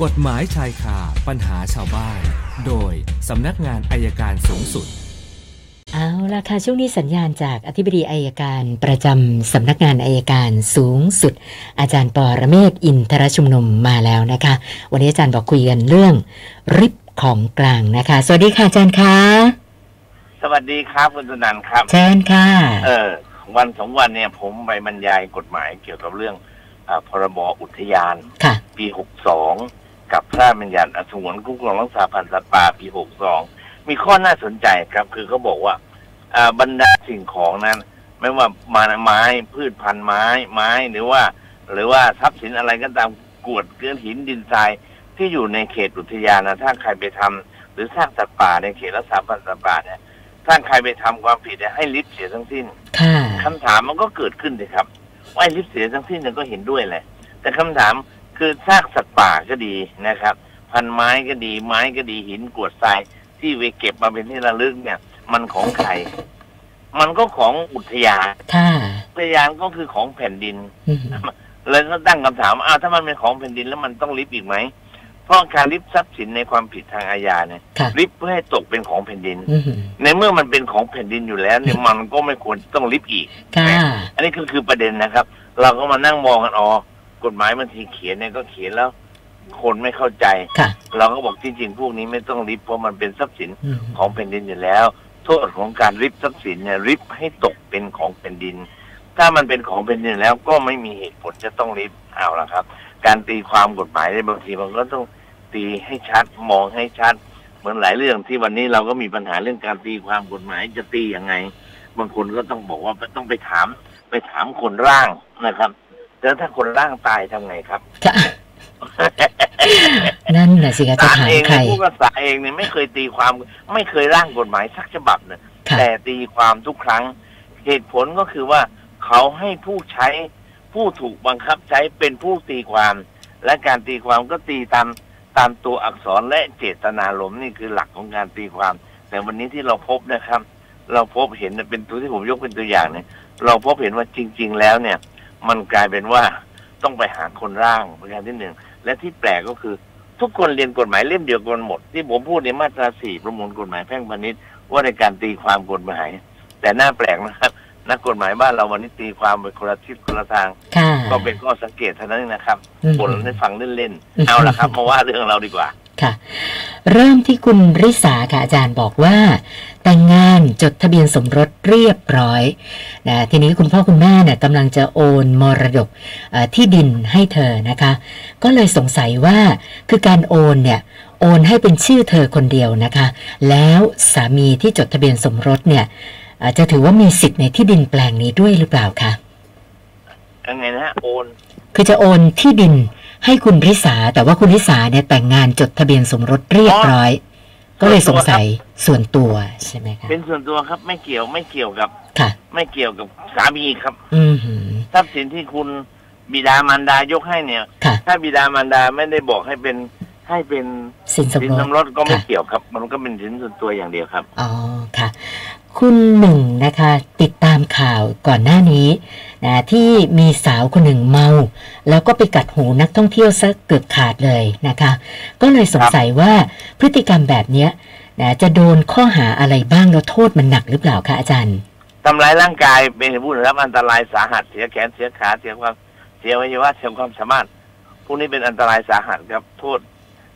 กฎหมายชายคาปัญหาชาวบ้าน โดยสำนักงานอายการสูงสุด เอาละค่ะ ช่วงนี้สัญญาณจากอธิบดีอายการประจำสำนักงานอายการสูงสุด อาจารย์ปอระเมศอินทรชุมนุมมาแล้วนะคะ วันนี้อาจารย์บอกคุยกันเรื่อง ริบของกลางนะคะ สวัสดีค่ะอาจารย์คะสวัสดีครับคุณสนันครับเชิญค่ะ เออ วันสองวันเนี่ยผมไปบรรยายกฎหมายเกี่ยวกับเรื่องอาพรบอุทยานค่ะปีหกสอง กับพระราชบัญญัติสงวนคุ้มครองรักษาพันธุ์สัตว์ป่าปีหกสองมีข้อน่าสนใจครับ คือเขาบอกว่าอ่าบรรดาสิ่งของนั้น ไม่ว่ามาไม้พืชพันธุ์ไม้ไม้หรือว่า หรือว่าทรัพย์สินอะไรก็ตามกรวดเกลือนหินดินทรายที่อยู่ในเขตอุทยานนะถ้าใครไปทำหรือสร้างสัตว์ป่าในเขตรักษาพันธุ์สัตว์ป่าเนี่ยถ้าใครไปทำความผิดเนี่ยให้ลิฟต์เสียทั้งสิ้นค่ะคำถามมันก็เกิดขึ้นเลยครับว่าไอ้ลิฟต์เสียทั้งสิ้นเนี่ยก็เห็นด้วยแหละแต่คำถาม คือซากสัตว์ป่าก็ดีนะครับ พันไม้ก็ดีไม้ก็ดีหินกรวดทราย ที่ไปเก็บมาเป็นที่ระลึกเนี่ย มันของใครมันก็ของอุทยานค่ะอุทยานก็คือของแผ่นดินอืมเลยก็ตั้งคำถามว่าอ้าวถ้ามันเป็นของแผ่นดินแล้วมันต้องริบอีกไหมเพราะการริบทรัพย์สินในความผิดทางอาญาเนี่ยค่ะริบเพื่อให้ตกเป็นของแผ่นดินอืมในเมื่อมันเป็นของแผ่นดินอยู่แล้วเนี่ยมันก็ไม่ควรต้องริบอีกค่ะอันนี้ก็คือประเด็นนะครับ เราก็มานั่งมองกันอ๋อ กฎหมายบางทีเขียนเนี่ยก็เขียนแล้ว คนไม่เข้าใจ ค่ะ เราก็บอกจริงๆพวกนี้ไม่ต้องริบเพราะมันเป็นทรัพย์สินอืมของแผ่นดินอยู่แล้ว โทษของการริบทรัพย์สินเนี่ยริบให้ตกเป็นของแผ่นดิน ถ้ามันเป็นของแผ่นดินแล้วก็ไม่มีเหตุผลจะต้องริบเอาละครับ การตีความกฎหมายในบางทีมันก็ต้องตีให้ชัดมองให้ชัด เหมือนหลายเรื่องที่วันนี้เราก็มีปัญหาเรื่องการตีความกฎหมายจะตียังไง บางคนก็ต้องบอกว่าต้องไปถาม ไปถามคนร่างนะครับ แล้วถ้าคนร่างตายทำไงครับค่ะนั่นน่ะสิคะจะศาลถามเองใครเนี่ยผู้กษาเองเนี่ยไม่เคยตีความ ไม่เคยร่างกฎหมายสักฉบับเนี่ยค่ะแต่ตีความทุกครั้ง เหตุผลก็คือว่าเขาให้ผู้ใช้ผู้ถูกบังคับใช้เป็นผู้ตีความ และการตีความก็ตีตามตามตัวอักษรและเจตนารมณ์นี่คือหลักของการตีความ แต่วันนี้ที่เราพบนะครับ เราพบเห็นเป็นตัวที่ผมยกเป็นตัวอย่างเนี่ย เราพบเห็นว่าจริง ๆ แล้วเนี่ย มันกลายเป็นว่าต้องไปหาคนร่างประการที่หนึ่งและที่แปลกก็คือ ทุกคนเรียนกฎหมายเล่มเดียวกันหมด ที่ผมพูดในมาตราสี่ประมวลกฎหมายแพ่งพาณิชย์ว่าในการตีความกฎหมาย แต่น่าแปลกนะครับ นักกฎหมายบ้านเราวันนี้ตีความไปคนละทิศคนละทางค่ะก็เป็นข้อสังเกตเท่านั้นเองนะครับอืมบนให้ฟังเล่นๆเอาละครับมาว่าเรื่องเราดีกว่า ค่ะ เริ่มที่คุณริษาค่ะอาจารย์บอกว่า แต่งงานจดทะเบียนสมรสเรียบร้อยนะทีนี้คุณพ่อคุณแม่เนี่ยกำลังจะโอนมรดกเอ่อที่ดินให้เธอนะคะ ก็เลยสงสัยว่าคือการโอนเนี่ยโอนให้เป็นชื่อเธอคนเดียวนะคะ แล้วสามีที่จดทะเบียนสมรสเนี่ยเอ่อจะถือว่ามีสิทธิ์ในที่ดินแปลงนี้ด้วยหรือเปล่าคะยังไงนะฮะโอน คือจะโอนที่ดิน ให้คุณริษาแต่ว่าคุณริษาเนี่ยแต่งงานจดทะเบียนสมรสเรียบร้อย ก็เลยสงสัยส่วนตัวใช่ไหมคะเป็นส่วนตัวครับไม่เกี่ยวไม่เกี่ยวกับค่ะ ไม่เกี่ยวกับสามีครับ อืมหือทรัพย์สินที่คุณบิดามารดายกให้เนี่ยค่ะถ้าบิดามารดาไม่ได้บอกให้เป็นให้เป็นสินสมสินรสสมรสก็ไม่ค่ะเกี่ยวครับ มันก็เป็นสินส่วนตัวอย่างเดียวครับอ๋อค่ะ คุณหนึ่งนะคะ ติดตามข่าวก่อนหน้านี้นะที่มีสาวคนหนึ่งเมา แล้วก็ไปกัดหูนักท่องเที่ยวซะเกือบขาดเลยนะคะ ก็เลยสงสัยว่าพฤติกรรมแบบเนี้ยนะจะโดนข้อหาอะไรบ้างแล้วโทษมันหนักหรือเปล่าคะอาจารย์ทำร้ายร่างกายเป็นเหตุผู้รับอันตรายสาหัสเสียแขนเสียขาเสียความเสียอวัยวะเสียความสามารถพวกนี้เป็นอันตรายสาหัสครับโทษ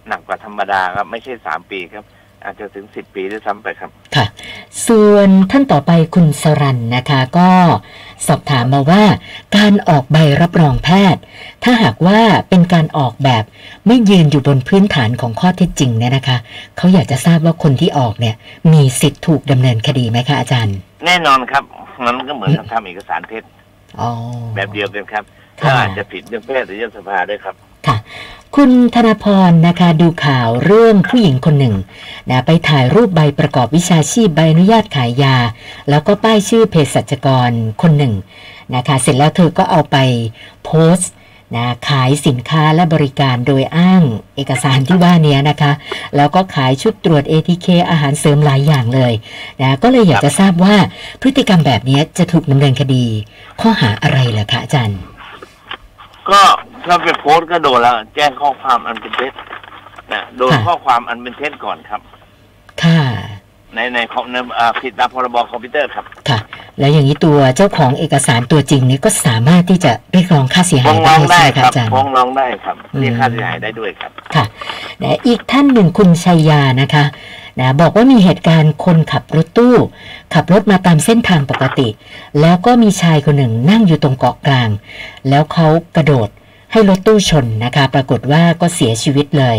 หนักกว่าธรรมดาครับ ไม่ใช่สามปีครับ อาจจะถึงสิบปีด้วยซ้ำไปครับ ส่วนท่านต่อไปคุณสรันนะคะก็สอบถามมาว่า การออกใบรับรองแพทย์ ถ้าหากว่าเป็นการออกแบบไม่ยืนอยู่บนพื้นฐานของข้อเท็จจริงเนี่ยนะคะ เขาอยากจะทราบว่าคนที่ออกเนี่ย มีสิทธิ์ถูกดำเนินคดีไหมคะอาจารย์ แน่นอนครับ มันก็เหมือนกับทำเอกสารเท็จอ๋อแบบเดียวกันครับค่ะก็อาจจะผิดเรื่องแพทย์หรือเรื่องสภาด้วยครับค่ะ คุณธนพรนะคะดูข่าวเรื่องผู้หญิงคนหนึ่งนะไปถ่ายรูปใบประกอบวิชาชีพใบอนุญาตขายยา แล้วก็ป้ายชื่อเภสัชกรคนหนึ่งนะคะเสร็จแล้วเธอก็เอาไปโพสต์นะขายสินค้าและบริการโดยอ้างเอกสารที่ว่านี้นะคะ แล้วก็ขายชุดตรวจ ATK อาหารเสริมหลายอย่างเลยนะก็เลยอยากจะทราบว่าพฤติกรรมแบบนี้จะถูกดำเนินคดี ข้อหาอะไรเหรอคะอาจารย์ ก็ ถ้าไปโพสต์ก็โดนแล้ว แจ้งข้อความอันเป็นเท็จนะโดนข้อความอันเป็นเท็จก่อนครับ ค่ะ ในในคอมในอาผิดตามพรบคอมพิวเตอร์ครับ ค่ะ แล้วอย่างนี้ตัวเจ้าของเอกสารตัวจริงนี้ก็สามารถที่จะเรียกร้องค่าเสียหายได้ใช่ไหมครับอาจารย์ฟ้องร้องได้ครับอืมเรียกค่าเสียหายได้ด้วยครับ ค่ะนะอีกท่านหนึ่งคุณชัยยานะคะนะบอกว่ามีเหตุการณ์คนขับรถตู้ ขับรถมาตามเส้นทางปกติ แล้วก็มีชายคนหนึ่งนั่งอยู่ตรงเกาะกลาง แล้วเขากระโดด ให้รถตู้ชนนะคะ ปรากฏว่าก็เสียชีวิตเลย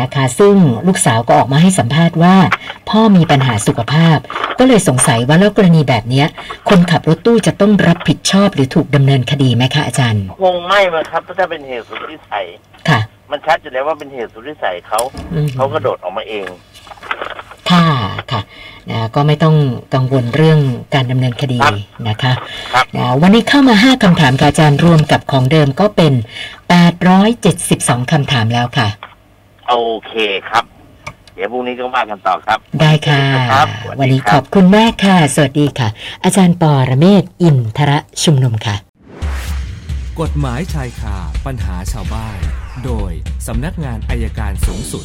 นะคะ ซึ่งลูกสาวก็ออกมาให้สัมภาษณ์ว่า พ่อมีปัญหาสุขภาพ ก็เลยสงสัยว่าแล้วกรณีแบบเนี้ยคนขับรถตู้จะต้องรับผิดชอบหรือถูกดำเนินคดีไหมคะอาจารย์คงไม่มาครับถ้าเป็นเหตุสุดวิสัยค่ะ มันชัดอยู่แล้วว่าเป็นเหตุสุดวิสัยเขาอืมเขากระโดดออกมาเอง ค่ะค่ะนะก็ไม่ต้องกังวลเรื่องการดำเนินคดีครับนะคะครับนะวันนี้เข้ามา 5คำถามกับอาจารย์รวมกับของเดิมก็เป็น 872คำถามแล้วค่ะ โอเคครับ เดี๋ยวพรุ่งนี้ก็ว่ากันต่อครับ ได้ค่ะครับสวันดีนี้คขรัอบคุณมากค่ะ สวัสดีค่ะ อาจารย์ปอระเมศวร์อินทระชุมนุมค่ะ กฎหมายชายคาปัญหาชาวบ้าน โดยสำนักงานอายการสูงสุด